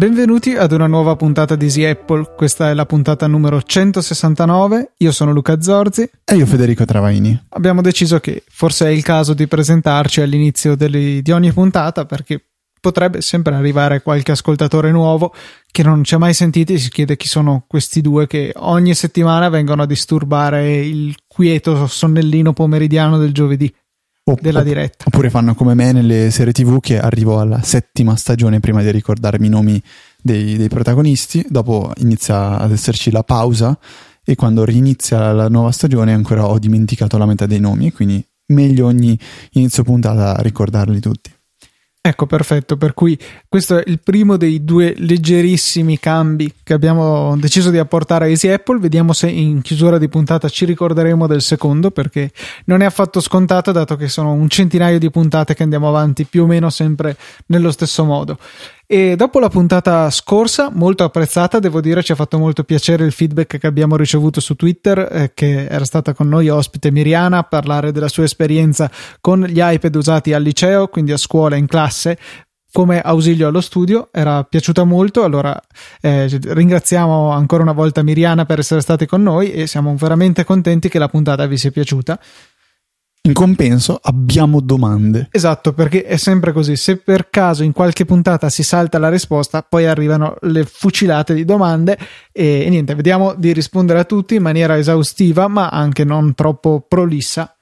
Benvenuti ad una nuova puntata di Easy Apple. Questa è la puntata numero 169. Io sono Luca Zorzi. E io Federico Travaini. Abbiamo deciso che forse è il caso di presentarci all'inizio delle, di ogni puntata perché potrebbe sempre arrivare qualche ascoltatore nuovo che non ci ha mai sentito e si chiede chi sono questi due che ogni settimana vengono a disturbare il quieto sonnellino pomeridiano del giovedì della diretta. Oppure fanno come me nelle serie TV che arrivo alla settima stagione prima di ricordarmi i nomi dei, dei protagonisti, dopo inizia ad esserci la pausa e quando rinizia la nuova stagione ancora ho dimenticato la metà dei nomi, quindi meglio ogni inizio puntata ricordarli tutti. Ecco, perfetto. Per cui questo è il primo dei due leggerissimi cambi che abbiamo deciso di apportare a Easy Apple. Vediamo se in chiusura di puntata ci ricorderemo del secondo, perché non è affatto scontato, dato che sono un centinaio di puntate che andiamo avanti più o meno sempre nello stesso modo. E dopo la puntata scorsa, molto apprezzata, devo dire, ci ha fatto molto piacere il feedback che abbiamo ricevuto su Twitter, eh, che era stata con noi ospite Miriana a parlare della sua esperienza con gli iPad usati al liceo, quindi a scuola in classe, come ausilio allo studio. Era piaciuta molto allora eh, ringraziamo ancora una volta Miriana per essere stati con noi e siamo veramente contenti che la puntata vi sia piaciuta in compenso abbiamo domande. Esatto, perché è sempre così. Se per caso in qualche puntata si salta la risposta, poi arrivano le fucilate di domande e, e niente, vediamo di rispondere a tutti in maniera esaustiva, ma anche non troppo prolissa.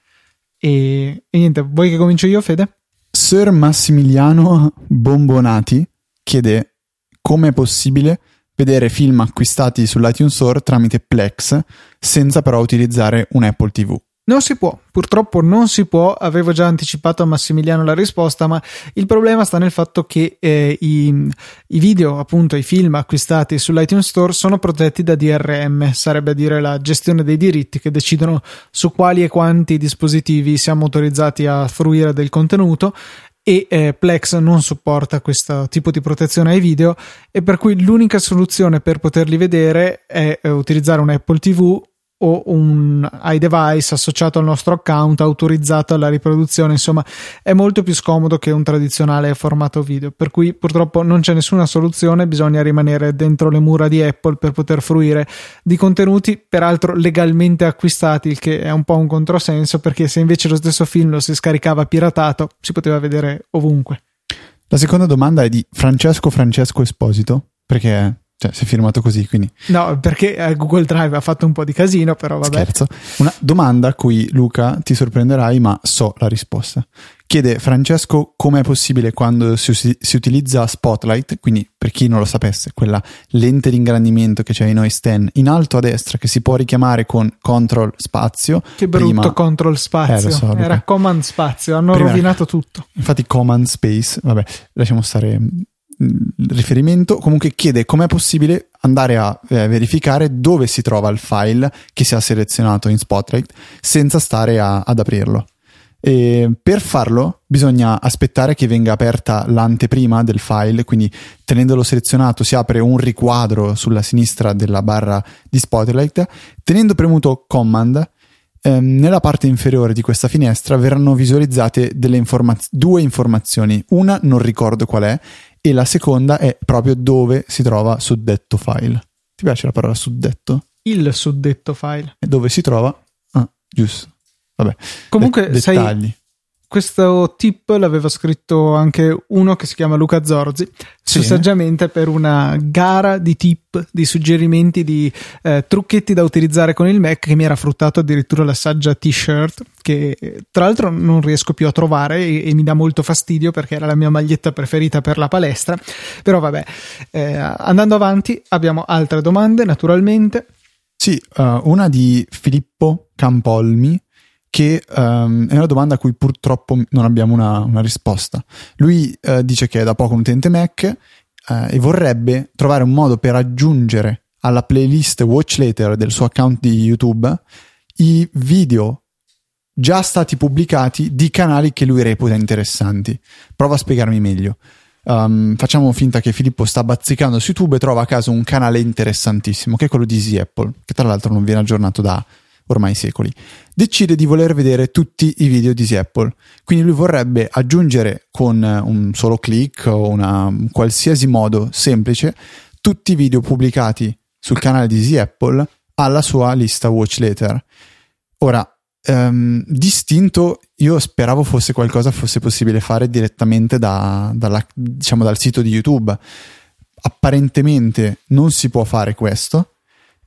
E, e niente, vuoi che comincio io, Fede? Sir Massimiliano Bombonati chiede come è possibile vedere film acquistati sull'iTunes Store tramite Plex senza però utilizzare un Apple TV. Non si può, purtroppo non si può, avevo già anticipato a Massimiliano la risposta, ma il problema sta nel fatto che eh, i, i, video, appunto i film acquistati sull'iTunes Store sono protetti da DRM, sarebbe a dire la gestione dei diritti che decidono su quali e quanti dispositivi siamo autorizzati a fruire del contenuto e eh, Plex non supporta questo tipo di protezione ai video e per cui l'unica soluzione per poterli vedere è eh, utilizzare un Apple TV o un iDevice associato al nostro account autorizzato alla riproduzione. Insomma è molto più scomodo che un tradizionale formato video. Per cui purtroppo non c'è nessuna soluzione. Bisogna rimanere dentro le mura di Apple per poter fruire di contenuti peraltro legalmente acquistati il che è un po' un controsenso perché se invece lo stesso film lo si scaricava piratato si poteva vedere ovunque. La seconda domanda è di Francesco Francesco Esposito perché cioè, si è firmato così, quindi... No, perché eh, Google Drive ha fatto un po' di casino, però vabbè. Scherzo. Una domanda a cui, Luca, ti sorprenderai, ma so la risposta. Chiede Francesco come è possibile quando si, si, utilizza Spotlight, quindi per chi non lo sapesse, quella lente di ingrandimento che c'è in Noise 10 in alto a destra che si può richiamare con Control Spazio. Che brutto prima... Control Spazio, eh, so, era Command Spazio, hanno prima rovinato tutto. Infatti Command Space, vabbè, lasciamo stare riferimento comunque chiede com'è possibile andare a eh, verificare dove si trova il file che si ha selezionato in Spotlight senza stare a, ad aprirlo. E per farlo bisogna aspettare che venga aperta l'anteprima del file, quindi tenendolo selezionato si apre un riquadro sulla sinistra della barra di Spotlight. Tenendo premuto Command, ehm, nella parte inferiore di questa finestra verranno visualizzate informaz- due informazioni. Una non ricordo qual è e la seconda è proprio dove si trova suddetto file. Ti piace la parola suddetto? Il suddetto file. E dove si trova? Ah, giusto. Vabbè. Comunque, Det- dettagli. Sai, questo tip l'aveva scritto anche uno che si chiama Luca Zorzi sì. saggiamente per una gara di tip, di suggerimenti, di eh, trucchetti da utilizzare con il Mac che mi era fruttato addirittura la saggia t-shirt che tra l'altro non riesco più a trovare e, e mi dà molto fastidio perché era la mia maglietta preferita per la palestra però vabbè eh, andando avanti abbiamo altre domande naturalmente sì, uh, una di Filippo Campolmi che um, è una domanda a cui purtroppo non abbiamo una, una risposta. Lui uh, dice che è da poco un utente Mac uh, e vorrebbe trovare un modo per aggiungere alla playlist watch later del suo account di YouTube i video già stati pubblicati di canali che lui reputa interessanti. Prova a spiegarmi meglio. um, facciamo finta che Filippo sta bazzicando su YouTube e trova a caso un canale interessantissimo, che è quello di Easy Apple, che tra l'altro non viene aggiornato da ormai secoli. Decide di voler vedere tutti i video di Apple. Quindi lui vorrebbe aggiungere con un solo clic o una, un qualsiasi modo semplice tutti i video pubblicati sul canale di Easy Apple alla sua lista watch later. Ora, um, distinto, io speravo fosse qualcosa fosse possibile fare direttamente da, dalla, diciamo, dal sito di YouTube. Apparentemente non si può fare questo.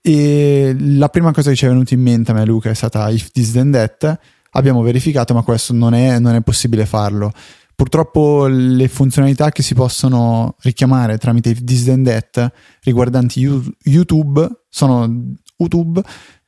E la prima cosa che ci è venuta in mente a me, Luca, è stata if this then that. Abbiamo verificato, ma questo non è, non è possibile farlo. Purtroppo le funzionalità che si possono richiamare tramite if this then that riguardanti YouTube sono, YouTube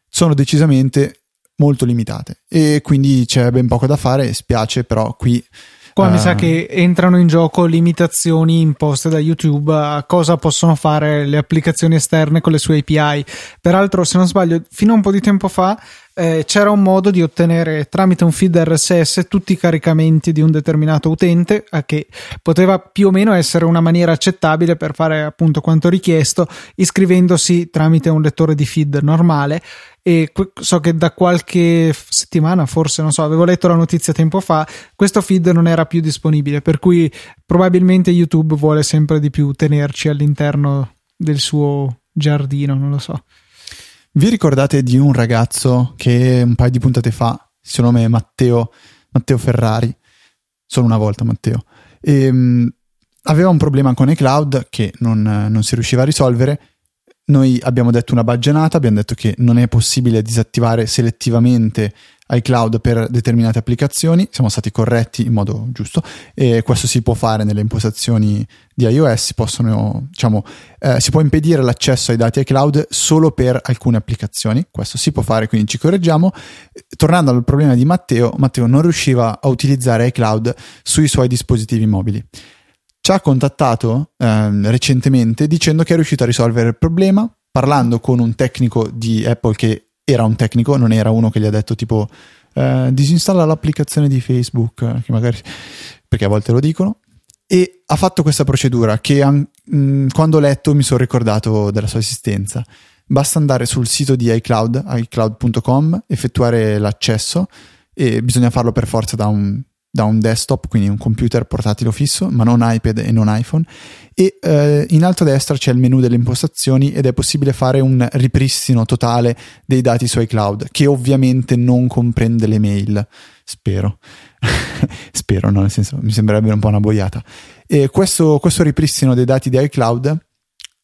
sono decisamente molto limitate e quindi c'è ben poco da fare, spiace però qui Qua uh, mi sa eh, che entrano in gioco limitazioni imposte da YouTube a cosa possono fare le applicazioni esterne con le sue API. Peraltro, se non sbaglio, fino a un po' di tempo fa eh, c'era un modo di ottenere tramite un feed RSS tutti i caricamenti di un determinato utente, che poteva più o meno essere una maniera accettabile per fare appunto quanto richiesto, iscrivendosi tramite un lettore di feed normale. E so che da qualche settimana, forse non so, avevo letto la notizia tempo fa, questo feed non era più disponibile, per cui probabilmente YouTube vuole sempre di più tenerci all'interno del suo giardino, non lo so. Vi ricordate di un ragazzo che un paio di puntate fa, il suo nome è Matteo, Matteo Ferrari, solo una volta Matteo, e, um, aveva un problema con iCloud che non, non si riusciva a risolvere. Noi abbiamo detto una baggianata, abbiamo detto che non è possibile disattivare selettivamente iCloud per determinate applicazioni, siamo stati corretti in modo giusto e questo si può fare nelle impostazioni di iOS, si, possono, diciamo, eh, si può impedire l'accesso ai dati iCloud solo per alcune applicazioni, questo si può fare, quindi ci correggiamo. Tornando al problema di Matteo, Matteo non riusciva a utilizzare iCloud sui suoi dispositivi mobili. Ci ha contattato eh, recentemente dicendo che è riuscito a risolvere il problema parlando con un tecnico di Apple che era un tecnico, non era uno che gli ha detto tipo eh, disinstalla l'applicazione di Facebook, che magari perché a volte lo dicono. E ha fatto questa procedura che an- mh, mm, quando ho letto mi sono ricordato della sua esistenza. Basta andare sul sito di iCloud, iCloud.com, effettuare l'accesso e bisogna farlo per forza da un da un desktop, quindi un computer portatile fisso, ma non iPad e non iPhone. E eh, in alto a destra c'è il menu delle impostazioni ed è possibile fare un ripristino totale dei dati su iCloud, che ovviamente non comprende le mail. Spero. Spero, no? Nel senso, mi sembrerebbe un po' una boiata. E questo, questo ripristino dei dati di iCloud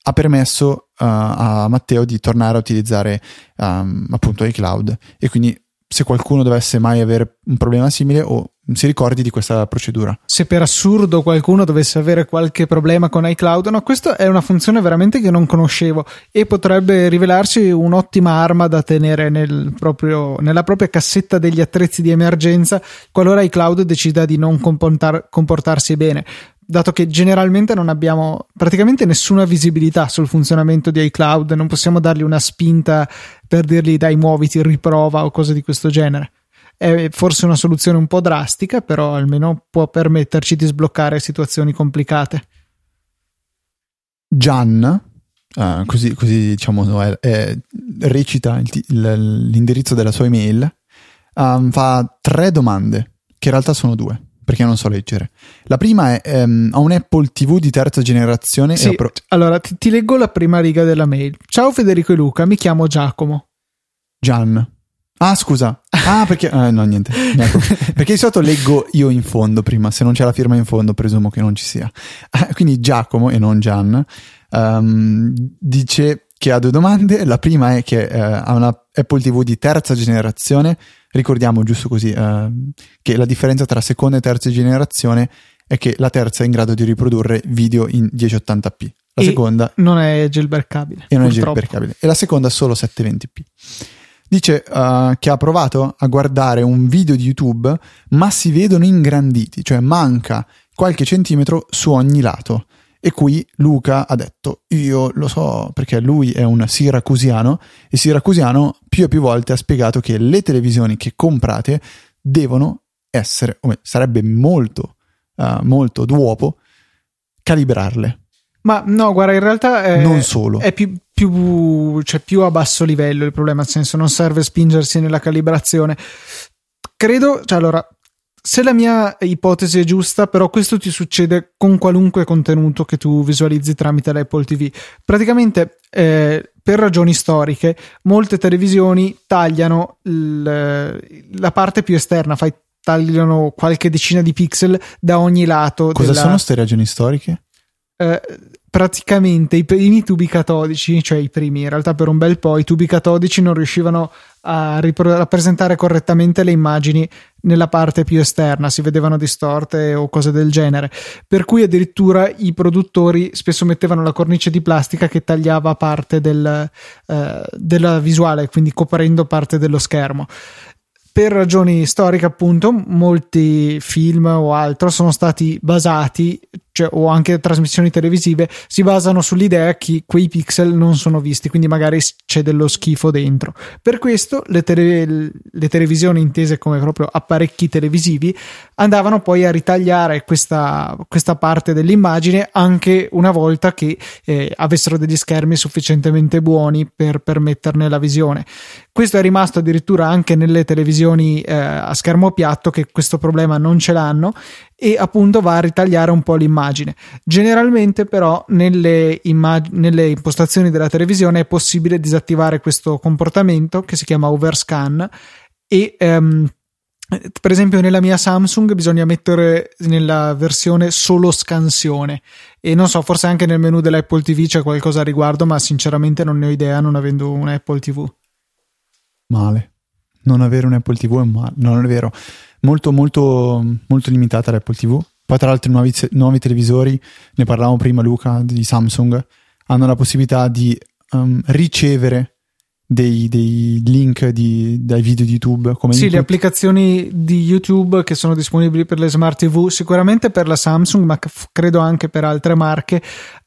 ha permesso uh, a Matteo di tornare a utilizzare um, appunto iCloud e quindi se qualcuno dovesse mai avere un problema simile o si ricordi di questa procedura. Se per assurdo qualcuno dovesse avere qualche problema con iCloud, no, questa è una funzione veramente che non conoscevo e potrebbe rivelarsi un'ottima arma da tenere nel proprio, nella propria cassetta degli attrezzi di emergenza qualora iCloud decida di non comportar, comportarsi bene dato che generalmente non abbiamo praticamente nessuna visibilità sul funzionamento di iCloud, non possiamo dargli una spinta per dirgli dai muoviti, riprova o cose di questo genere. È forse una soluzione un po' drastica, però almeno può permetterci di sbloccare situazioni complicate. Gian, uh, così, così, diciamo, è, è, recita il, il, l'indirizzo della sua email, um, fa tre domande, che in realtà sono due perché non so leggere. La prima è um, ho un Apple TV di terza generazione. Sì, pro- allora ti, ti, leggo la prima riga della mail. Ciao Federico e Luca, mi chiamo Giacomo. Gian. Ah, scusa. Ah, perché. Eh, no, niente. Ecco. perché di solito leggo io in fondo prima. Se non c'è la firma in fondo, presumo che non ci sia. quindi Giacomo e non Gian um, dice che ha due domande. La prima è che uh, ha una Apple TV di terza generazione Ricordiamo giusto così eh, che la differenza tra seconda e terza generazione è che la terza è in grado di riprodurre video in 1080p. La e seconda non è jailbreakabile. E non è jailbreakabile. E la seconda solo 720p. Dice uh, che ha provato a guardare un video di YouTube, ma si vedono ingranditi, cioè manca qualche centimetro su ogni lato. E qui Luca ha detto: Io lo so perché lui è un siracusiano e siracusiano più e più volte ha spiegato che le televisioni che comprate devono essere, o sarebbe molto, uh, molto d'uopo, calibrarle. Ma no, guarda, in realtà è, non solo. è più, più, cioè più a basso livello il problema, nel senso non serve spingersi nella calibrazione. Credo, cioè allora, se la mia ipotesi è giusta, però questo ti succede con qualunque contenuto che tu visualizzi tramite l'Apple TV. Praticamente, eh, per ragioni storiche, molte televisioni tagliano l- la parte più esterna, fai, tagliano qualche decina di pixel da ogni lato. Cosa della... sono queste ragioni storiche? Eh, praticamente i primi tubi catodici, cioè i primi, in realtà per un bel po', i tubi catodici non riuscivano a ripro- rappresentare correttamente le immagini nella parte più esterna, si vedevano distorte o cose del genere. Per cui addirittura i produttori spesso mettevano la cornice di plastica che tagliava parte del, eh, della visuale, quindi coprendo parte dello schermo per ragioni storiche, appunto, molti film o altro sono stati basati cioè, o anche trasmissioni televisive si basano sull'idea che quei pixel non sono visti, quindi magari c'è dello schifo dentro. Per questo le, tele, le televisioni intese come proprio apparecchi televisivi andavano poi a ritagliare questa, questa parte dell'immagine anche una volta che eh, avessero degli schermi sufficientemente buoni per permetterne la visione. Questo è rimasto addirittura anche nelle televisioni eh, a schermo piatto che questo problema non ce l'hanno e appunto va a ritagliare un po' l'immagine. Generalmente però nelle, immag- nelle impostazioni della televisione è possibile disattivare questo comportamento che si chiama overscan e um, per esempio nella mia Samsung bisogna mettere nella versione solo scansione e non so forse anche nel menu dell'Apple TV c'è qualcosa a riguardo ma sinceramente non ne ho idea non avendo un Apple TV male non avere un Apple TV è male non è vero molto molto molto limitata l'Apple TV. Poi tra l'altro i nuovi, nuovi televisori, ne parlavamo prima Luca di Samsung, hanno la possibilità di um, ricevere dei, dei link di, dai video di YouTube. Come sì, input. le applicazioni di YouTube che sono disponibili per le smart TV, sicuramente per la Samsung, ma credo anche per altre marche,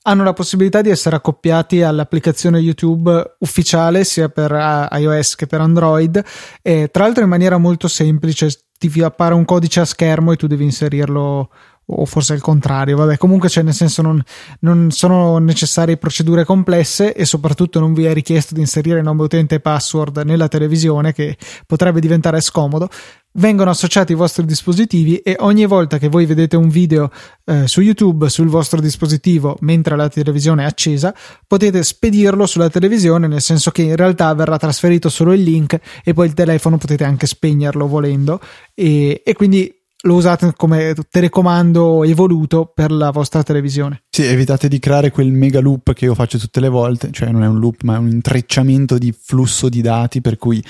hanno la possibilità di essere accoppiati all'applicazione YouTube ufficiale sia per uh, iOS che per Android, e tra l'altro in maniera molto semplice ti appare un codice a schermo e tu devi inserirlo o forse il contrario, vabbè, comunque cioè nel senso non, non, sono necessarie procedure complesse e soprattutto non vi è richiesto di inserire nome utente e password nella televisione che potrebbe diventare scomodo. Vengono associati ai vostri dispositivi e ogni volta che voi vedete un video eh, su YouTube sul vostro dispositivo mentre la televisione è accesa, potete spedirlo sulla televisione, nel senso che in realtà verrà trasferito solo il link e poi il telefono potete anche spegnerlo volendo e, e quindi lo usate come telecomando evoluto per la vostra televisione. Sì, evitate di creare quel mega loop che io faccio tutte le volte, cioè non è un loop ma è un intrecciamento di flusso di dati per cui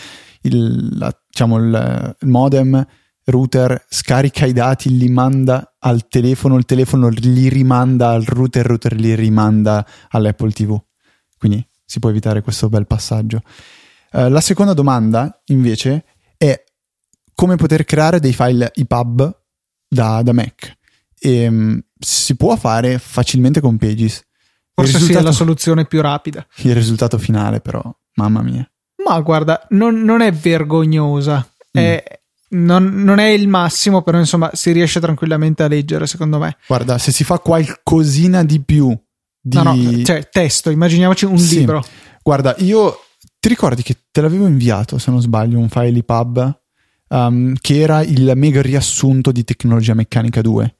il, la, diciamo, il, il modem router scarica i dati, li manda al telefono, il telefono li rimanda al router, il router li rimanda all'Apple TV. Quindi si può evitare questo bel passaggio. Uh, la seconda domanda invece come poter creare dei file EPUB da, da Mac. E, um, si può fare facilmente con Pages. Forse sia la soluzione più rapida. Il risultato finale, però, mamma mia. Ma guarda, non, non è vergognosa. Mm. È, non, non, è il massimo, però insomma si riesce tranquillamente a leggere, secondo me. Guarda, se si fa qualcosina di più. Di... No, no, cioè testo, immaginiamoci un sì. libro. Guarda, io ti ricordi che te l'avevo inviato, se non sbaglio, un file EPUB um, che era il mega riassunto di Tecnologia Meccanica 2.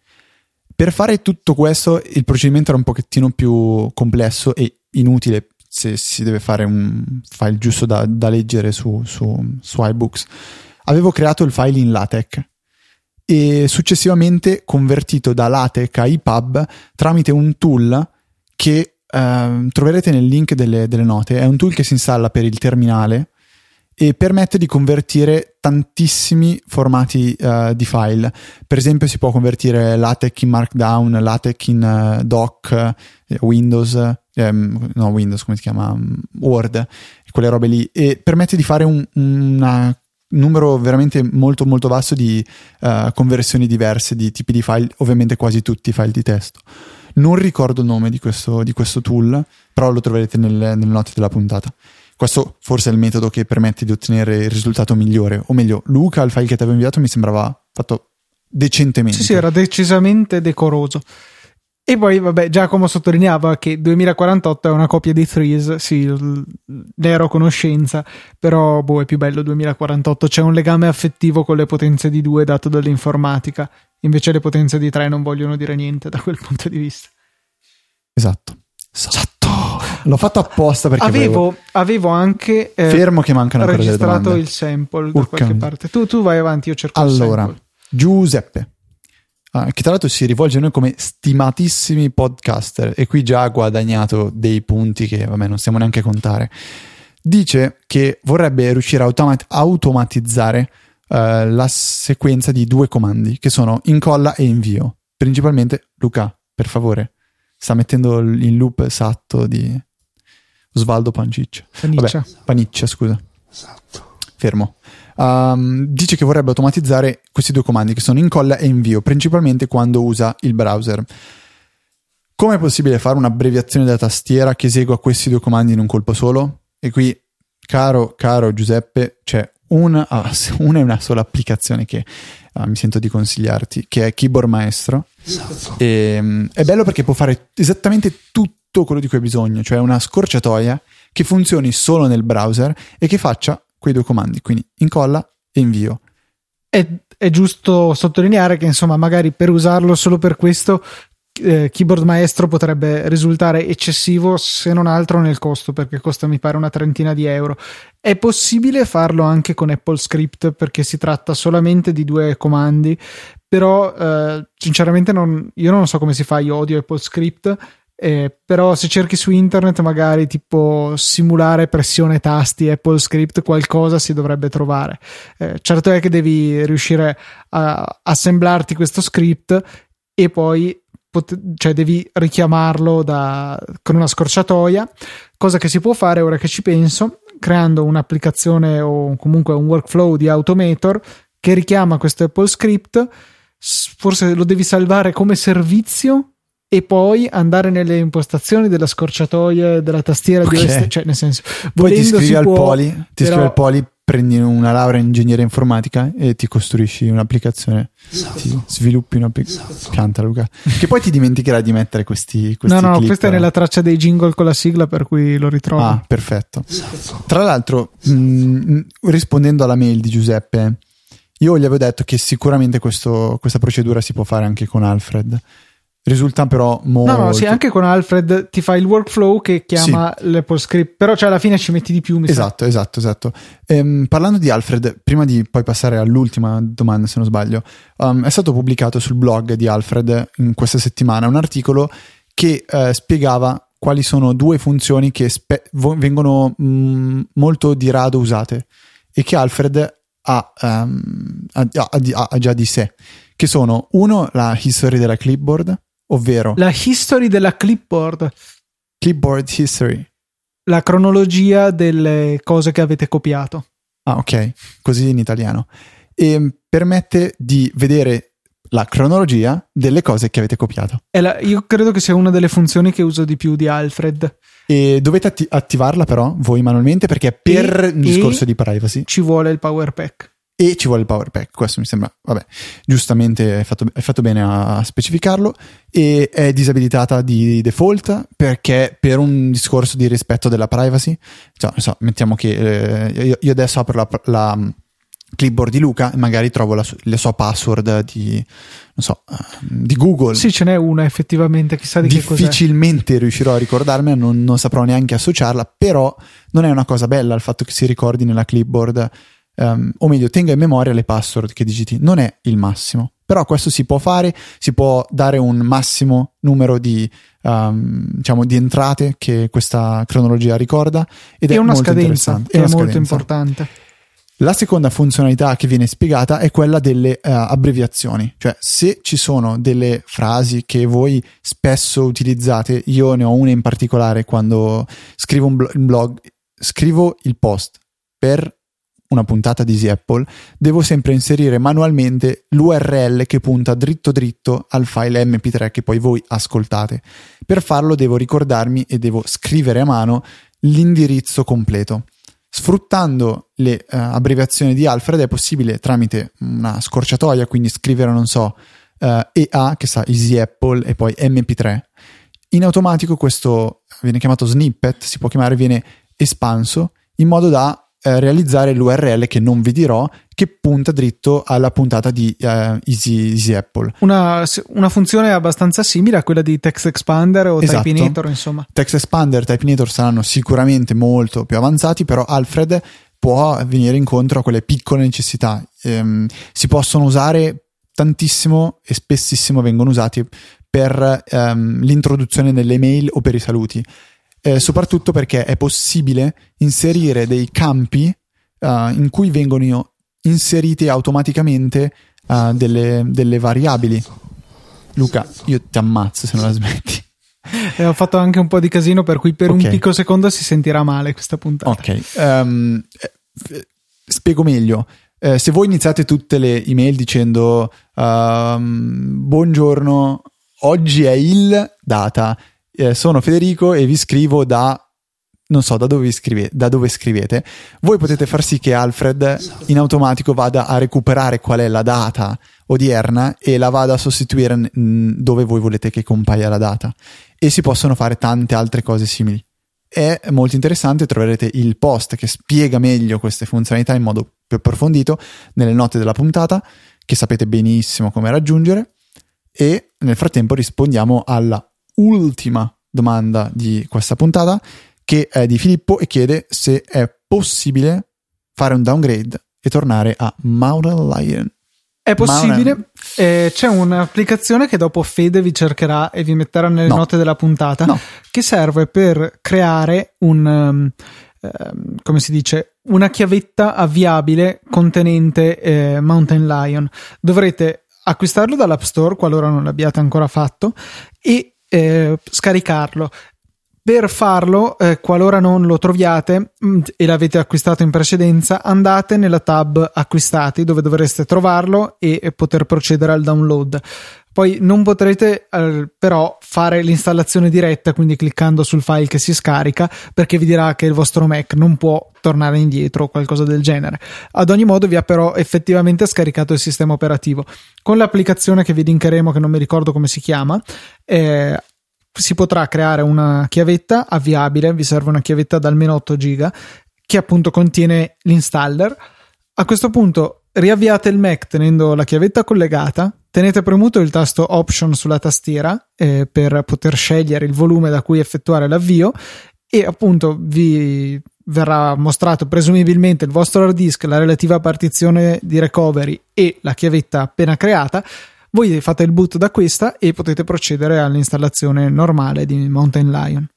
Per fare tutto questo il procedimento era un pochettino più complesso e inutile se si deve fare un file giusto da, da leggere su, su, su iBooks. Avevo creato il file in LaTeX e successivamente convertito da LaTeX a EPUB tramite un tool che eh, troverete nel link delle, delle, note. È un tool che si installa per il terminale e permette di convertire tantissimi formati uh, di file. Per esempio, si può convertire LaTeX in Markdown, LaTeX in uh, Doc, eh, Windows, ehm, no, Windows come si chiama? Word, quelle robe lì, e permette di fare un una numero veramente molto molto vasto di uh, conversioni diverse di tipi di file, ovviamente quasi tutti file di testo. Non ricordo il nome di questo, di questo tool, però lo troverete nelle, nelle note della puntata. Questo forse è il metodo che permette di ottenere il risultato migliore. O meglio, Luca, il file che ti avevo inviato mi sembrava fatto decentemente. Sì, sì, era decisamente decoroso. E poi, vabbè, Giacomo sottolineava che 2048 è una copia di Threes, sì, ne ero a conoscenza, però boh, è più bello 2048, c'è un legame affettivo con le potenze di 2 dato dall'informatica, invece le potenze di 3 non vogliono dire niente da quel punto di vista. Esatto. Esatto. L'ho fatto apposta perché avevo, volevo... avevo anche eh, fermo che mancano registrato il sample Urca. da qualche parte. Tu, tu, vai avanti, io cerco allora, Giuseppe Uh, che tra l'altro si rivolge a noi come stimatissimi podcaster e qui già ha guadagnato dei punti che vabbè non stiamo neanche a contare. Dice che vorrebbe riuscire a automat- automatizzare uh, la sequenza di due comandi che sono incolla e invio. Principalmente, Luca, per favore, sta mettendo in loop Satto di Osvaldo Panciccia. Paniccia. Vabbè, Paniccia, scusa. Esatto. Fermo um, dice che vorrebbe automatizzare questi due comandi che sono incolla e invio, principalmente quando usa il browser. Come è possibile fare un'abbreviazione della tastiera che esegua questi due comandi in un colpo solo? E qui, caro, caro Giuseppe, c'è una, ah, una e una sola applicazione che ah, mi sento di consigliarti, che è Keyboard Maestro. Esatto. E, um, è bello perché può fare esattamente tutto quello di cui hai bisogno, cioè una scorciatoia che funzioni solo nel browser e che faccia quei due comandi, quindi incolla e invio. È, è giusto sottolineare che insomma magari per usarlo solo per questo eh, Keyboard Maestro potrebbe risultare eccessivo se non altro nel costo perché costa mi pare una trentina di euro è possibile farlo anche con Apple Script perché si tratta solamente di due comandi però eh, sinceramente non, io non so come si fa io odio Apple Script eh, però se cerchi su internet magari tipo simulare pressione tasti Apple Script qualcosa si dovrebbe trovare. Eh, certo è che devi riuscire a assemblarti questo script e poi pot- cioè devi richiamarlo da, con una scorciatoia cosa che si può fare ora che ci penso creando un'applicazione o comunque un workflow di Automator che richiama questo Apple Script. Forse lo devi salvare come servizio e poi andare nelle impostazioni della scorciatoia della tastiera okay. di OS, cioè nel senso poi ti scrivi al poli ti però... scrivi al poli prendi una laurea in ingegneria informatica e ti costruisci un'applicazione. Ti sviluppi un'applicazione pianta Luca. Che poi ti dimenticherai di mettere questi, questi no no clip, questa è nella traccia dei jingle con la sigla per cui lo ritrovo. Ah perfetto. Tra l'altro mh, rispondendo alla mail di Giuseppe io gli avevo detto che sicuramente questo, questa procedura si può fare anche con Alfred risulta però molto... No, no, sì, anche con Alfred ti fa il workflow che chiama sì. l'Apple Script, però cioè alla fine ci metti di più, mi Esatto, sa. esatto, esatto. Ehm, parlando di Alfred, prima di poi passare all'ultima domanda, se non sbaglio, um, è stato pubblicato sul blog di Alfred in questa settimana un articolo che eh, spiegava quali sono due funzioni che spe- vengono mh, mm, molto di rado usate e che Alfred ha, um, ha, ha, ha già di sé, che sono uno la history della clipboard, ovvero la history della clipboard. Clipboard history. La cronologia delle cose che avete copiato. Ah, ok, così in italiano. E permette di vedere la cronologia delle cose che avete copiato. La, io credo che sia una delle funzioni che uso di più di Alfred. E dovete atti- attivarla però voi manualmente perché per e, un discorso di privacy. Ci vuole il power pack e ci vuole il power pack. Questo mi sembra, vabbè, giustamente hai fatto, fatto bene a specificarlo. E è disabilitata di default perché per un discorso di rispetto della privacy, cioè, so, mettiamo che eh, io, io, adesso apro la, la mm, clipboard di Luca e magari trovo la, le sue password di, non so, uh, di Google. Sì, ce n'è una effettivamente, chissà di che cos'è. Difficilmente riuscirò a ricordarmela, non, non saprò neanche associarla, però non è una cosa bella il fatto che si ricordi nella clipboard um, o meglio, tenga in memoria le password che digiti. Non è il massimo, però questo si può fare, si può dare un massimo numero di, um, diciamo, di entrate che questa cronologia ricorda ed è, è una scadenza, è, una molto importante. La seconda funzionalità che viene spiegata è quella delle uh, abbreviazioni, cioè se ci sono delle frasi che voi spesso utilizzate, io ne ho una in particolare quando scrivo un blog, scrivo il post per una puntata di Easy Apple, devo sempre inserire manualmente l'URL che punta dritto dritto al file MP3 che poi voi ascoltate. Per farlo devo ricordarmi e devo scrivere a mano l'indirizzo completo. Sfruttando le uh, abbreviazioni di Alfred è possibile tramite una scorciatoia, quindi scrivere, non so, uh, EA, che sa Easy Apple, e poi MP3. In automatico questo viene chiamato snippet, si può chiamare, viene espanso in modo da eh, realizzare l'URL che non vi dirò, che punta dritto alla puntata di eh, Easy, Easy, Apple. Una, una, funzione abbastanza simile a quella di Text Expander o esatto. Typinator, insomma. Text Expander e Typinator saranno sicuramente molto più avanzati, però Alfred può venire incontro a quelle piccole necessità. Ehm, si possono usare tantissimo e spessissimo vengono usati per ehm, l'introduzione nelle email o per i saluti eh, soprattutto perché è possibile inserire dei campi uh, in cui vengono inserite automaticamente uh, delle, delle, variabili. Luca, io ti ammazzo se non la smetti. Eh, ho fatto anche un po' di casino, per cui per okay. un piccolo secondo si sentirà male questa puntata. Ok, um, spiego meglio. Eh, se voi iniziate tutte le email dicendo uh, buongiorno, oggi è il data eh, sono Federico e vi scrivo da non so da dove, scrivete, da dove scrivete, voi potete far sì che Alfred in automatico vada a recuperare qual è la data odierna e la vada a sostituire dove voi volete che compaia la data. E si possono fare tante altre cose simili. È molto interessante, troverete il post che spiega meglio queste funzionalità in modo più approfondito nelle note della puntata, che sapete benissimo come raggiungere. E nel frattempo rispondiamo alla ultima domanda di questa puntata, che è di Filippo e chiede se è possibile fare un downgrade e tornare a Mountain Lion. È possibile, eh, c'è un'applicazione che dopo Fede vi cercherà e vi metterà nelle no. note della puntata no. che serve per creare un, um, um, come si dice, una chiavetta avviabile contenente eh, Mountain Lion. Dovrete acquistarlo dall'App Store qualora non l'abbiate ancora fatto e eh, scaricarlo. Per farlo, eh, qualora non lo troviate mm, e l'avete acquistato in precedenza, andate nella tab acquistati dove dovreste trovarlo e, e poter procedere al download. Poi non potrete eh, però fare l'installazione diretta, quindi cliccando sul file che si scarica, perché vi dirà che il vostro Mac non può tornare indietro o qualcosa del genere. Ad ogni modo vi ha però effettivamente scaricato il sistema operativo. Con l'applicazione che vi linkeremo, che non mi ricordo come si chiama, eh, si potrà creare una chiavetta avviabile, vi serve una chiavetta da almeno 8 giga, che appunto contiene l'installer. A questo punto riavviate il Mac tenendo la chiavetta collegata, tenete premuto il tasto Option sulla tastiera eh, per poter scegliere il volume da cui effettuare l'avvio e appunto vi verrà mostrato presumibilmente il vostro hard disk, la relativa partizione di recovery e la chiavetta appena creata. Voi fate il boot da questa e potete procedere all'installazione normale di Mountain Lion.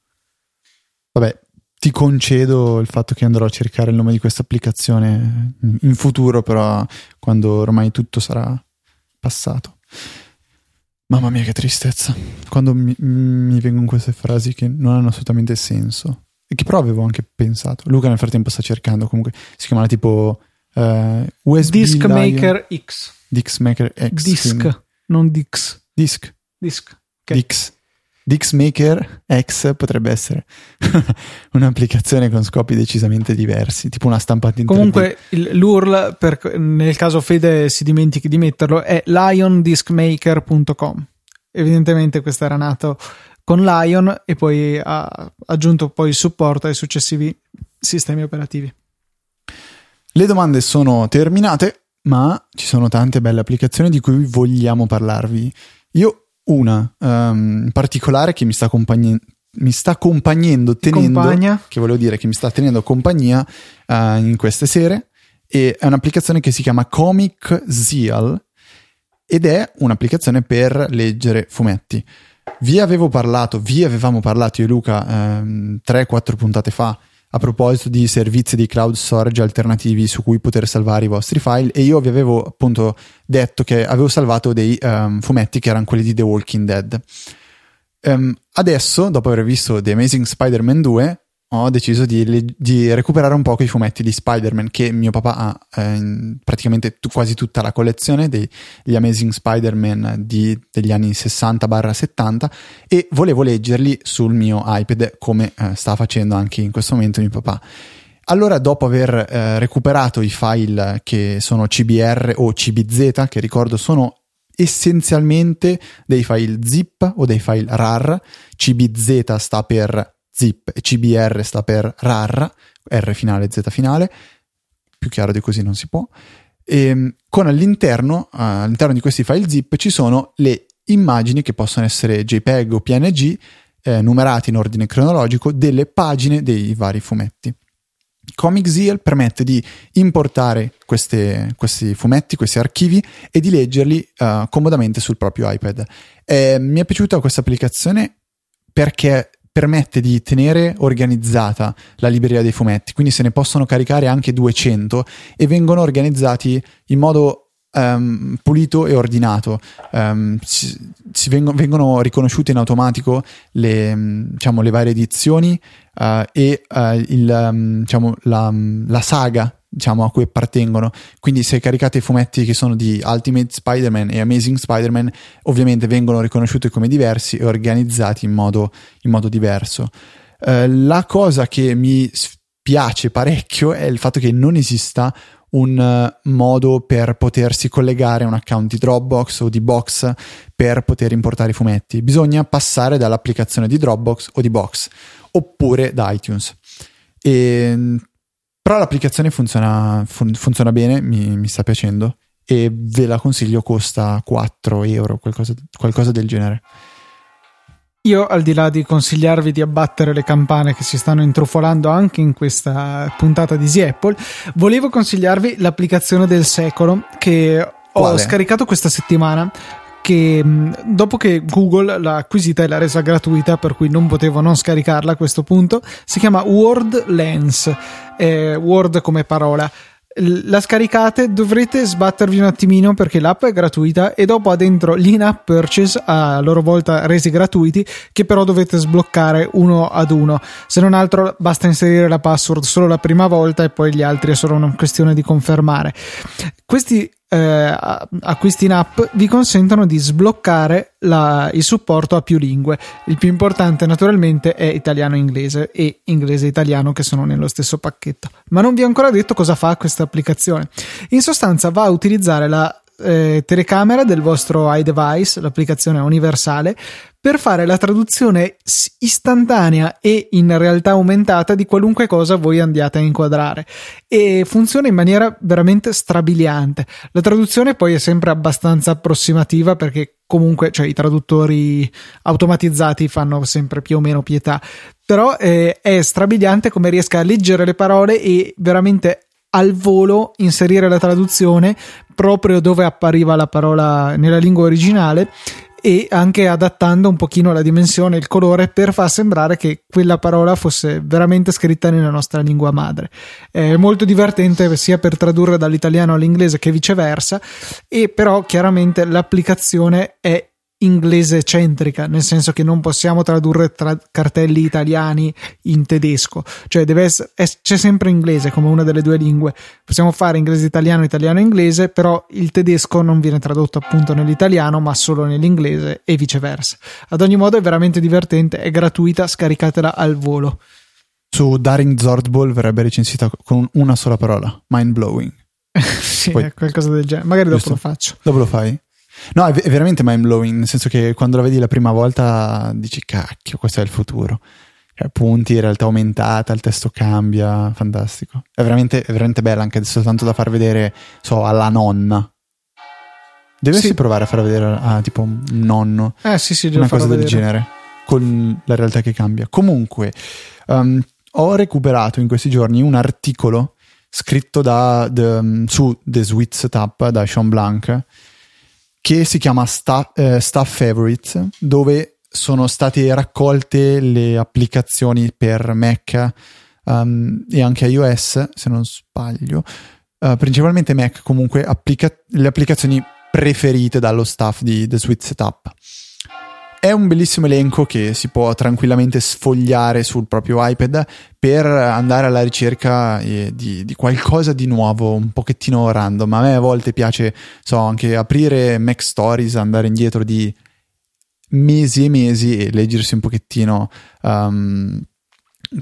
Vabbè, ti concedo il fatto che andrò a cercare il nome di questa applicazione in futuro, però quando ormai tutto sarà passato. Mamma mia, che tristezza. Quando mi, mi vengono queste frasi che non hanno assolutamente senso. E che però avevo anche pensato. Luca nel frattempo sta cercando comunque. Si chiama tipo uh, eh, USB Disk Lion. Maker X. Disk Maker X. Disk, quindi. non Dix. Disk. Disk. Okay. Dix. Dixmaker X potrebbe essere un'applicazione con scopi decisamente diversi, tipo una stampante in Comunque il, l'URL, per, nel caso Fede si dimentichi di metterlo, è liondiskmaker.com. Evidentemente questo era nato con Lion e poi ha aggiunto poi il supporto ai successivi sistemi operativi. Le domande sono terminate, ma ci sono tante belle applicazioni di cui vogliamo parlarvi. Io una um, in particolare che mi sta accompagnando mi sta accompagnando tenendo Compagna. che volevo dire che mi sta tenendo compagnia uh, in queste sere e è un'applicazione che si chiama Comic Zeal ed è un'applicazione per leggere fumetti vi avevo parlato vi avevamo parlato io e Luca um, 3-4 puntate fa a proposito di servizi di cloud storage alternativi su cui poter salvare i vostri file e io vi avevo appunto detto che avevo salvato dei um, fumetti che erano quelli di The Walking Dead. Um, adesso, dopo aver visto The Amazing Spider-Man 2, ho deciso di, di, recuperare un po' quei fumetti di Spider-Man che mio papà ha eh, praticamente t- quasi tutta la collezione degli Amazing Spider-Man di, degli anni 60-70 e volevo leggerli sul mio iPad come eh, sta facendo anche in questo momento mio papà. Allora, dopo aver eh, recuperato i file che sono CBR o CBZ, che ricordo sono essenzialmente dei file zip o dei file rar, CBZ sta per zip e CBR sta per rar, R finale, Z finale, più chiaro di così non si può. E ehm, con all'interno, uh, all'interno di questi file zip ci sono le immagini che possono essere JPEG o PNG eh, numerati in ordine cronologico delle pagine dei vari fumetti. Comic Zeal permette di importare queste, questi fumetti, questi archivi e di leggerli uh, comodamente sul proprio iPad. Eh, mi è piaciuta questa applicazione perché permette di tenere organizzata la libreria dei fumetti, quindi se ne possono caricare anche 200 e vengono organizzati in modo Um, pulito e ordinato. Um, si, si vengono, vengono, riconosciute in automatico le, diciamo, le varie edizioni uh, e uh, il, um, diciamo, la, la, saga diciamo, a cui appartengono. Quindi se caricate i fumetti che sono di Ultimate Spider-Man e Amazing Spider-Man, ovviamente vengono riconosciuti come diversi e organizzati in modo, in modo diverso. Uh, la cosa che mi piace parecchio è il fatto che non esista un modo per potersi collegare a un account di Dropbox o di Box per poter importare i fumetti. Bisogna passare dall'applicazione di Dropbox o di Box oppure da iTunes. E però l'applicazione funziona, fun- funziona bene, mi, mi, sta piacendo e ve la consiglio, costa 4 euro, qualcosa, qualcosa del genere. Io, al di là di consigliarvi di abbattere le campane che si stanno intrufolando anche in questa puntata di Easy Apple, volevo consigliarvi l'applicazione del secolo che ho Quale? scaricato questa settimana che dopo che Google l'ha acquisita e l'ha resa gratuita, per cui non potevo non scaricarla a questo punto, si chiama Word Lens, eh, Word come parola. La scaricate dovrete sbattervi un attimino perché l'app è gratuita e dopo ha dentro l'in-app purchase a loro volta resi gratuiti che però dovete sbloccare uno ad uno. Se non altro basta inserire la password solo la prima volta e poi gli altri è solo una questione di confermare. Questi eh, acquisti in app vi consentono di sbloccare la, il supporto a più lingue. Il più importante naturalmente è italiano-inglese e inglese-italiano che sono nello stesso pacchetto. Ma non vi ho ancora detto cosa fa questa applicazione. In sostanza va a utilizzare la eh, telecamera del vostro iDevice, l'applicazione universale, per fare la traduzione istantanea e in realtà aumentata di qualunque cosa voi andiate a inquadrare. E funziona in maniera veramente strabiliante. La traduzione poi è sempre abbastanza approssimativa perché comunque cioè, i traduttori automatizzati fanno sempre più o meno pietà, però eh, è strabiliante come riesca a leggere le parole e veramente al volo inserire la traduzione proprio dove appariva la parola nella lingua originale e anche adattando un pochino la dimensione e il colore per far sembrare che quella parola fosse veramente scritta nella nostra lingua madre. È molto divertente sia per tradurre dall'italiano all'inglese che viceversa e però chiaramente l'applicazione è inglese centrica, nel senso che non possiamo tradurre tra cartelli italiani in tedesco, cioè deve essere, c'è sempre inglese come una delle due lingue. Possiamo fare inglese italiano, italiano inglese, però il tedesco non viene tradotto appunto nell'italiano, ma solo nell'inglese e viceversa. Ad ogni modo è veramente divertente, è gratuita, scaricatela al volo. Su Daring Zordball verrebbe recensita con una sola parola, mind blowing. sì, Poi, è qualcosa del genere. Magari dopo lo faccio. Dopo lo fai? No, è, è veramente mind blowing, nel senso che quando la vedi la prima volta dici cacchio, questo è il futuro. Cioè, punti, realtà aumentata, il testo cambia, fantastico. È veramente, è veramente bella anche soltanto da far vedere, so, alla nonna. Dovresti sì. provare a far vedere a tipo un nonno. Eh sì, sì, una cosa del vedere. genere. Con la realtà che cambia. Comunque, um, ho recuperato in questi giorni un articolo scritto da, the, su The Sweet Setup da Sean Blanc che si chiama Sta- eh, Stuff Favorites, dove sono state raccolte le applicazioni per Mac um, e anche iOS, se non sbaglio, uh, principalmente Mac comunque, applica- le applicazioni preferite dallo staff di The Sweet Setup. È un bellissimo elenco che si può tranquillamente sfogliare sul proprio iPad per andare alla ricerca eh, di, di, qualcosa di nuovo, un pochettino random. A me a volte piace, so, anche aprire Mac Stories, andare indietro di mesi e mesi e leggersi un pochettino um,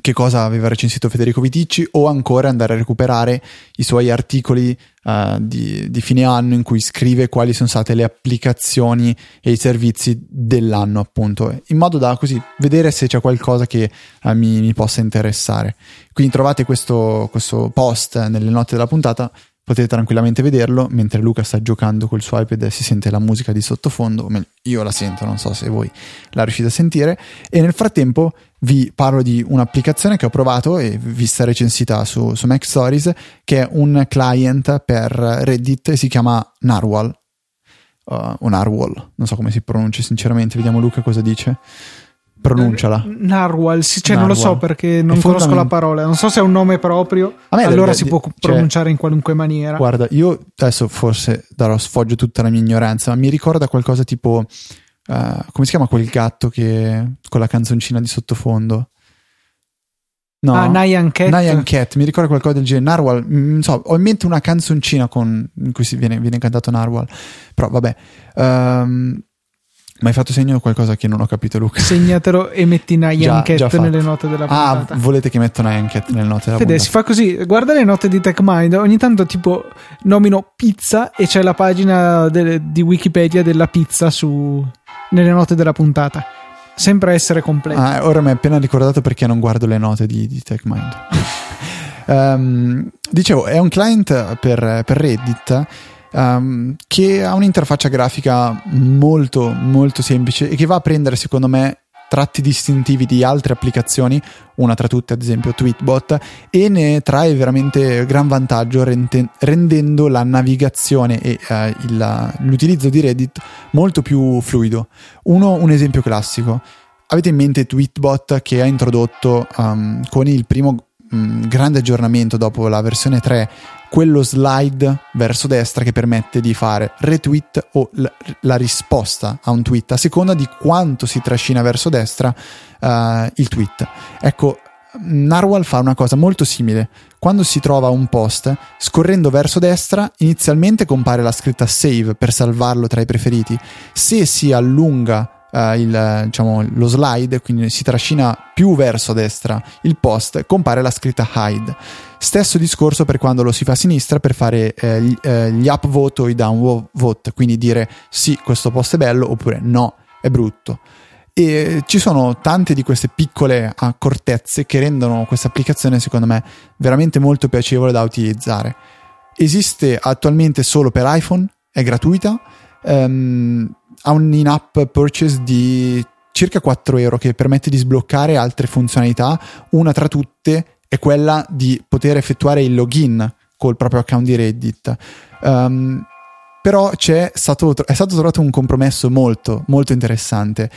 che cosa aveva recensito Federico Viticci o ancora andare a recuperare i suoi articoli uh, di, di, fine anno in cui scrive quali sono state le applicazioni e i servizi dell'anno appunto. In modo da così vedere se c'è qualcosa che uh, mi, mi, possa interessare. Quindi trovate questo, questo post nelle note della puntata potete tranquillamente vederlo mentre Luca sta giocando col suo iPad e si sente la musica di sottofondo io la sento non so se voi la riuscite a sentire. E nel frattempo vi parlo di un'applicazione che ho provato e vista recensita su, su Mac Stories che è un client per Reddit e si chiama Narwhal uh, o Narwhal non so come si pronuncia sinceramente vediamo Luca cosa dice pronunciala. Narwhal, sì, cioè Narwhal. non lo so perché non conosco la parola, non so se è un nome proprio, allora le, si può cioè, pronunciare in qualunque maniera. Guarda, io adesso forse darò sfoggio tutta la mia ignoranza, ma mi ricorda qualcosa tipo, uh, come si chiama quel gatto che con la canzoncina di sottofondo? No, ah, Nyan Cat. Nyan Cat, mi ricorda qualcosa del genere. Narwhal, mm, non so, ho in mente una canzoncina con, in cui si viene, viene cantato Narwhal, però vabbè. Um, ma hai fatto segno qualcosa che non ho capito, Luca? Segnatelo e metti Nyan Cat nelle note della ah, puntata. Ah, volete che metto Nyan Cat nelle note della Fede, puntata? si fa così. Guarda le note di TechMind. Ogni tanto, tipo, nomino pizza e c'è la pagina de- di Wikipedia della pizza su... nelle note della puntata. Sempre essere completo. Ah, ora mi hai appena ricordato perché non guardo le note di, di TechMind. um, dicevo, è un client per, per Reddit um, che ha un'interfaccia grafica molto molto semplice e che va a prendere secondo me tratti distintivi di altre applicazioni, una tra tutte ad esempio Tweetbot, e ne trae veramente gran vantaggio rende- rendendo la navigazione e uh, il, l'utilizzo di Reddit molto più fluido. Uno, un esempio classico. Avete in mente Tweetbot che ha introdotto um, con il primo grande aggiornamento dopo la versione 3 quello slide verso destra che permette di fare retweet o la, la risposta a un tweet a seconda di quanto si trascina verso destra uh, il tweet. Ecco, Narwhal fa una cosa molto simile. Quando si trova un post, scorrendo verso destra, inizialmente compare la scritta save per salvarlo tra i preferiti. Se si allunga uh, il, diciamo, lo slide, quindi si trascina più verso destra il post, compare la scritta hide. Stesso discorso per quando lo si fa a sinistra per fare eh, gli, eh, gli upvote o i downvote, quindi dire sì, questo post è bello oppure no, è brutto. E ci sono tante di queste piccole accortezze che rendono questa applicazione, secondo me, veramente molto piacevole da utilizzare. Esiste attualmente solo per iPhone, è gratuita. Um, ha un in-app purchase di circa 4 euro che permette di sbloccare altre funzionalità. Una tra tutte è quella di poter effettuare il login col proprio account di Reddit. Um, però stato, è stato trovato un compromesso molto, molto interessante.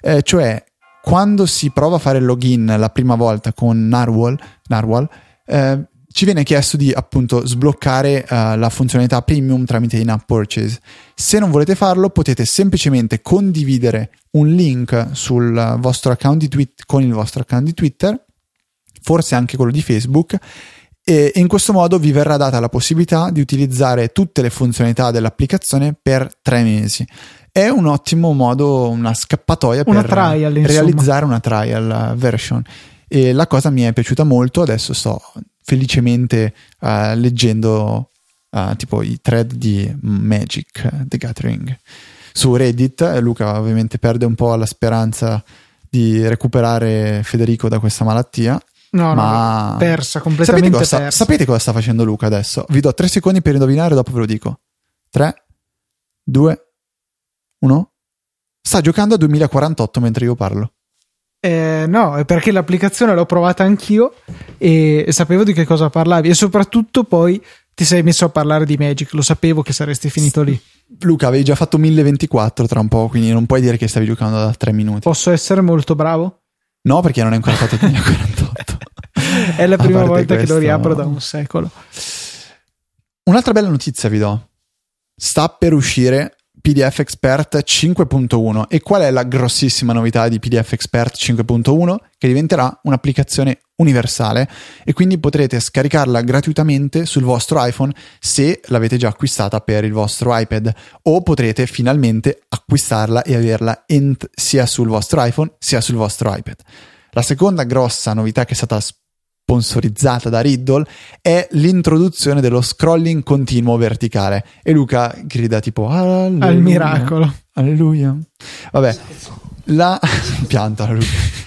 Eh, cioè, quando si prova a fare il login la prima volta con Narwhal, Narwhal eh, ci viene chiesto di appunto sbloccare uh, la funzionalità premium tramite in-app purchase. Se non volete farlo, potete semplicemente condividere un link sul vostro account di Twitter con il vostro account di Twitter, forse anche quello di Facebook, e in questo modo vi verrà data la possibilità di utilizzare tutte le funzionalità dell'applicazione per tre mesi. È un ottimo modo, una scappatoia una per trial, realizzare una trial version. E la cosa mi è piaciuta molto, adesso sto felicemente uh, leggendo uh, tipo i thread di Magic The Gathering su Reddit. Luca ovviamente perde un po' la speranza di recuperare Federico da questa malattia. No, ma no, persa completamente sapete cosa, persa. sapete cosa sta facendo Luca adesso? Vi do tre secondi per indovinare, dopo ve lo dico. 3, 2, 1. Sta giocando a 2048 mentre io parlo. Eh, no, è perché l'applicazione l'ho provata anch'io e sapevo di che cosa parlavi e soprattutto poi ti sei messo a parlare di Magic, lo sapevo che saresti finito lì. Luca, avevi già fatto 1024 tra un po', quindi non puoi dire che stavi giocando da 3 minuti. Posso essere molto bravo? No, perché non è ancora stato 2048. è la prima volta questo... che lo riapro da un secolo. Un'altra bella notizia vi do. Sta per uscire PDF Expert 5.1 e qual è la grossissima novità di PDF Expert 5.1? Che diventerà un'applicazione universale e quindi potrete scaricarla gratuitamente sul vostro iPhone se l'avete già acquistata per il vostro iPad o potrete finalmente acquistarla e averla ent- sia sul vostro iPhone sia sul vostro iPad. La seconda grossa novità che è stata sponsorizzata da Riddle è l'introduzione dello scrolling continuo verticale. E Luca grida tipo Alleluia, Al miracolo. Alleluia. Vabbè, la pianta Luca.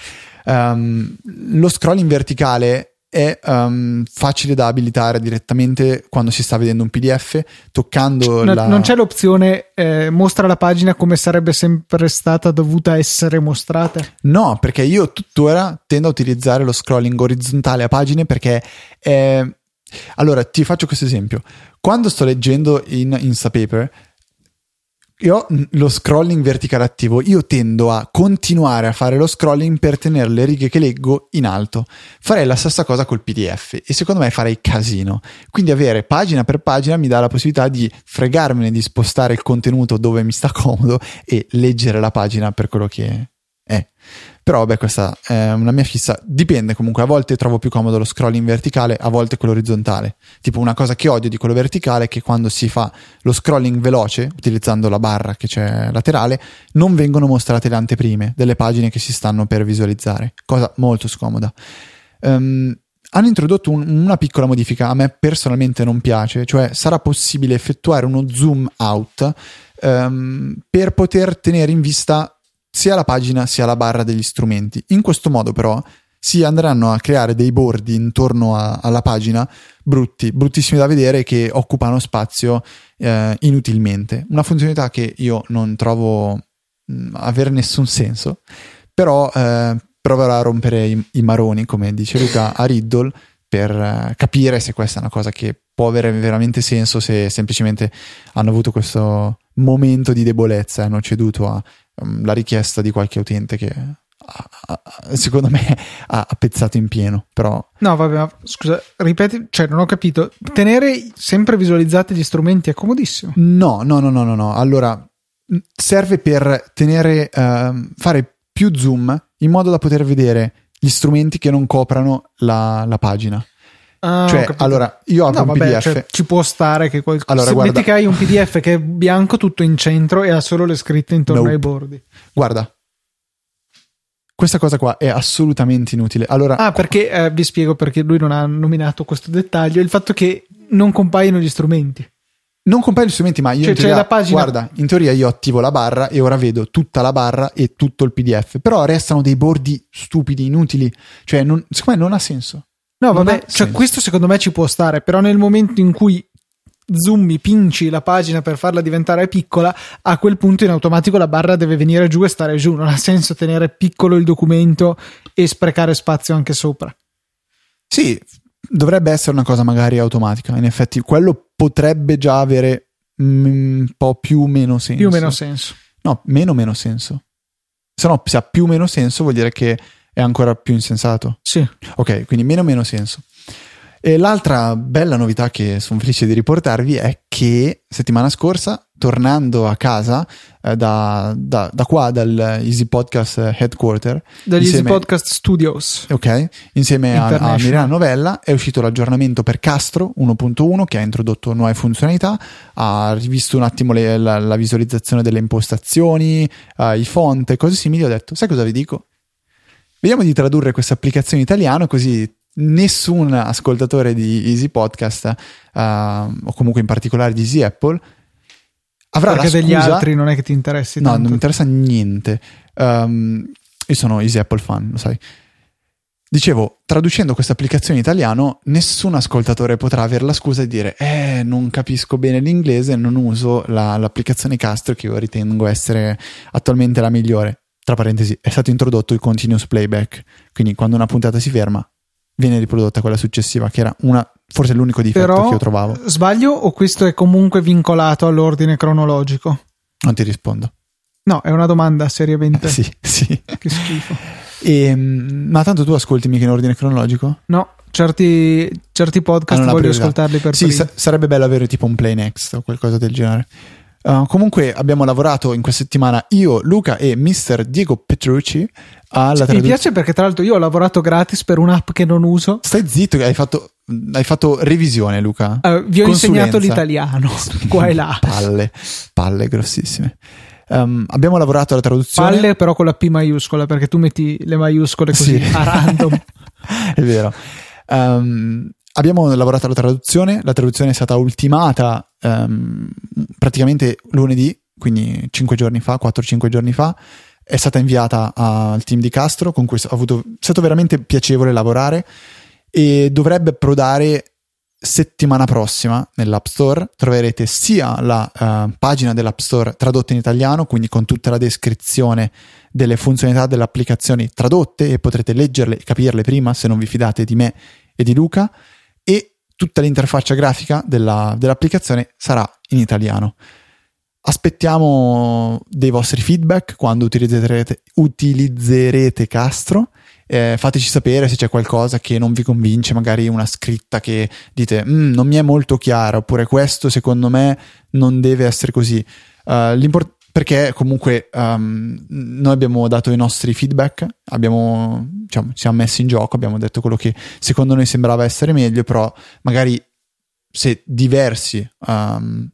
Um, lo scrolling verticale è um, facile da abilitare direttamente quando si sta vedendo un PDF, toccando No- la... Non c'è l'opzione eh, mostra la pagina come sarebbe sempre stata dovuta essere mostrata. No, perché io tuttora tendo a utilizzare lo scrolling orizzontale a pagine perché è... Allora, ti faccio questo esempio. Quando sto leggendo in Instapaper, io ho lo scrolling verticale attivo, io tendo a continuare a fare lo scrolling per tenere le righe che leggo in alto. Farei la stessa cosa col PDF e secondo me farei casino. Quindi avere pagina per pagina mi dà la possibilità di fregarmene di spostare il contenuto dove mi sta comodo e leggere la pagina per quello che è. Però vabbè, questa è una mia fissa. Dipende comunque, a volte trovo più comodo lo scrolling verticale, a volte quello orizzontale. Tipo una cosa che odio di quello verticale è che quando si fa lo scrolling veloce, utilizzando la barra che c'è laterale, non vengono mostrate le anteprime delle pagine che si stanno per visualizzare. Cosa molto scomoda. Ehm, hanno introdotto un- una piccola modifica, a me personalmente non piace, cioè sarà possibile effettuare uno zoom out ehm, per poter tenere in vista sia la pagina sia la barra degli strumenti. In questo modo però si andranno a creare dei bordi intorno a- alla pagina brutti, bruttissimi da vedere che occupano spazio eh, inutilmente. Una funzionalità che io non trovo mh, avere nessun senso, però eh, proverò a rompere i, i maroni, come dice Luca, a Riddle per eh, capire se questa è una cosa che può avere veramente senso, se semplicemente hanno avuto questo momento di debolezza e hanno ceduto alla richiesta di qualche utente che secondo me ha, pezzato in pieno, però No, vabbè, ma scusa, ripeti, cioè non ho capito. Tenere sempre visualizzati gli strumenti è comodissimo. No, no, no, no, no, no. Allora, serve per tenere, ehm, fare più zoom in modo da poter vedere gli strumenti che non coprano la, la pagina. Ah, cioè, allora, io apro No, un vabbè, PDF. cioè, ci può stare che qualcosa. Allora, Se guarda- metti che hai un PDF che è bianco tutto in centro e ha solo le scritte intorno Nope. ai bordi. Guarda, questa cosa qua è assolutamente inutile. Allora, Ah, perché eh, vi spiego perché lui non ha nominato questo dettaglio: il fatto che non compaiono gli strumenti. non compaiono gli strumenti, ma io Cioè, in teoria, la pagina- guarda, in teoria io attivo la barra e ora vedo tutta la barra e tutto il PDF. Però restano dei bordi stupidi, inutili. Cioè, non, secondo me non ha senso. No, vabbè, cioè, questo secondo me ci può stare, però nel momento in cui zoomi, pinci la pagina per farla diventare piccola, a quel punto in automatico la barra deve venire giù e stare giù. Non ha senso tenere piccolo il documento e sprecare spazio anche sopra. Sì, dovrebbe essere una cosa magari automatica. In effetti, quello potrebbe già avere mm, un po' più o meno senso. Più o meno senso. No, meno o meno senso. Se no, se ha più o meno senso, vuol dire che è ancora più insensato. Sì. Ok, quindi meno meno senso. E l'altra bella novità che sono felice di riportarvi è che settimana scorsa, tornando a casa eh, da, da- da qua, dal Easy Podcast Headquarter, Dagli Easy Podcast Studios. Ok, insieme a, a. Milano Novella è uscito l'aggiornamento per Castro 1.1 che ha introdotto nuove funzionalità, ha rivisto un attimo le- la, la visualizzazione delle impostazioni, eh, i font e cose simili. Ho detto, sai cosa vi dico? Vediamo di tradurre questa applicazione in italiano così nessun ascoltatore di Easy Podcast eh, o comunque in particolare di Easy Apple avrà Perché la degli scusa altri non è che ti interessi No, tanto. non mi interessa niente. Um, io sono Easy Apple fan, lo sai. Dicevo, traducendo questa applicazione in italiano, nessun ascoltatore potrà avere la scusa di dire Eh, non capisco bene l'inglese, non uso la- l'applicazione Castro che io ritengo essere attualmente la migliore. Tra parentesi, è stato introdotto il continuous playback, quindi quando una puntata si ferma, viene riprodotta quella successiva, che era una, forse l'unico difetto Però che io trovavo. sbaglio o questo è comunque vincolato all'ordine cronologico? Non ti rispondo. No, è una domanda seriamente. Sì, sì. Che schifo. Ehm, ma tanto tu ascolti mica in ordine cronologico? No, certi, certi podcast una voglio priorità. ascoltarli per Sì, primi. sa- sarebbe bello avere tipo un play next o qualcosa del genere. Uh, comunque abbiamo lavorato in questa settimana io, Luca e Mr. Diego Petrucci alla Mi traduzione. piace perché tra l'altro io ho lavorato gratis per un'app che non uso. Stai zitto che hai fatto, hai fatto revisione, Luca. Eh, vi ho Consulenza. insegnato l'italiano qua e là. Palle, palle grossissime. Um, abbiamo lavorato alla traduzione. Palle però con la P maiuscola perché tu metti le maiuscole così sì. a random. è vero. Um, abbiamo lavorato alla traduzione, la traduzione è stata ultimata um, praticamente lunedì, quindi 5 giorni fa, 4-5 giorni fa. È stata inviata al team di Castro, con cui avuto, è stato veramente piacevole lavorare e dovrebbe approdare settimana prossima nell'App Store troverete sia la uh, pagina dell'App Store tradotta in italiano, quindi con tutta la descrizione delle funzionalità delle applicazioni tradotte e potrete leggerle e capirle prima se non vi fidate di me e di Luca tutta l'interfaccia grafica della, dell'applicazione sarà in italiano. Aspettiamo dei vostri feedback quando utilizzerete, utilizzerete Castro eh, fateci sapere se c'è qualcosa che non vi convince, magari una scritta che dite mm, non mi è molto chiara, oppure questo secondo me non deve essere così. Uh, perché comunque um, noi abbiamo dato i nostri feedback, abbiamo, diciamo, ci siamo messi in gioco, abbiamo detto quello che secondo noi sembrava essere meglio, però magari se diversi um,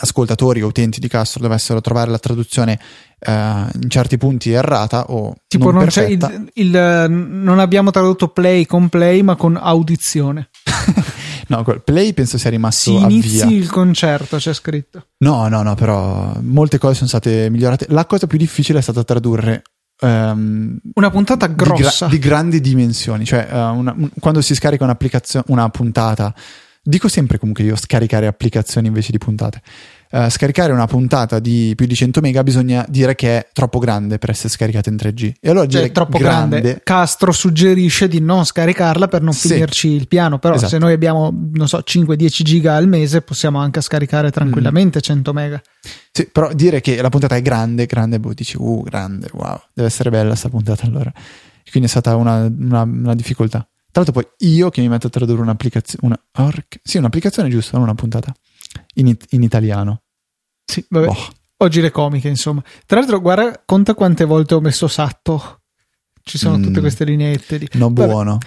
ascoltatori o utenti di Castro dovessero trovare la traduzione uh, in certi punti errata o tipo non, non c'è il, il, non abbiamo tradotto play con play ma con audizione no play penso sia rimasto si inizi il concerto c'è scritto. No no no però molte cose sono state migliorate. La cosa più difficile è stata tradurre Um, una puntata grossa di, gra- di grandi dimensioni, cioè uh, una, un, quando si scarica un'applicazione, una puntata Dico sempre comunque io scaricare applicazioni invece di puntate. Uh, scaricare una puntata di più di 100 mega bisogna dire che è troppo grande per essere scaricata in 3G. E allora cioè, dire troppo grande, grande. Castro suggerisce di non scaricarla per non sì. finirci il piano. Però esatto. se noi abbiamo, non so, 5-10 giga al mese, possiamo anche scaricare tranquillamente mm. 100 mega. Sì, però dire che la puntata è grande, grande, boh, dici, uh, grande, wow, deve essere bella questa puntata allora. Quindi è stata una, una, una difficoltà. Tra l'altro poi io che mi metto a tradurre un'applicazione, una, orc, sì, un'applicazione giusta, non una puntata, in, in italiano. Sì, vabbè. Oh. Oggi le comiche, insomma. Tra l'altro, guarda, conta quante volte ho messo Satto. Ci sono mm. tutte queste lineette di... No, buono. Vabbè.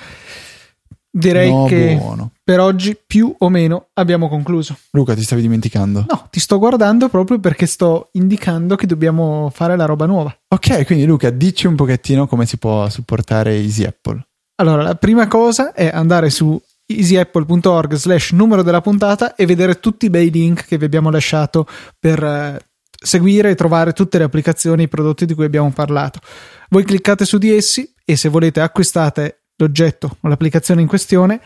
Direi no, che buono. per oggi più o meno abbiamo concluso. Luca, ti stavi dimenticando? No, ti sto guardando proprio perché sto indicando che dobbiamo fare la roba nuova. Ok, quindi Luca, dici un pochettino come si può supportare Easy Apple. Allora, la prima cosa è andare su easyapple.org slash numero della puntata e vedere tutti i bei link che vi abbiamo lasciato per eh, seguire e trovare tutte le applicazioni e i prodotti di cui abbiamo parlato. Voi cliccate su di essi e se volete acquistate l'oggetto o l'applicazione in questione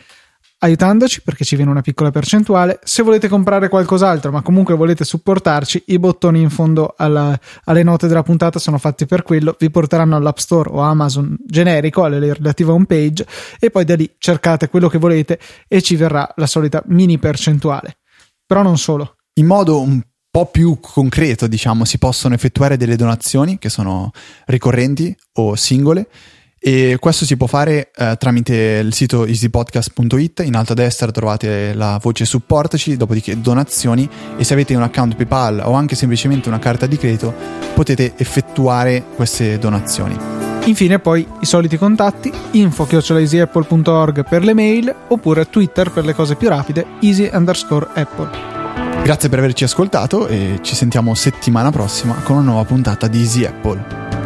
aiutandoci perché ci viene una piccola percentuale. Se volete comprare qualcos'altro, ma comunque volete supportarci, i bottoni in fondo alla, alle note della puntata sono fatti per quello. Vi porteranno all'App Store o Amazon generico, alle relative home page, e poi da lì cercate quello che volete e ci verrà la solita mini percentuale. Però non solo. In modo un po' più concreto, diciamo, si possono effettuare delle donazioni che sono ricorrenti o singole e questo si può fare eh, tramite il sito easypodcast.it, in alto a destra trovate la voce supportaci, dopodiché donazioni e se avete un account PayPal o anche semplicemente una carta di credito potete effettuare queste donazioni. Infine poi i soliti contatti, info-easyapple.org per le mail oppure Twitter per le cose più rapide, easy underscore apple. Grazie per averci ascoltato e ci sentiamo settimana prossima con una nuova puntata di Easy Apple.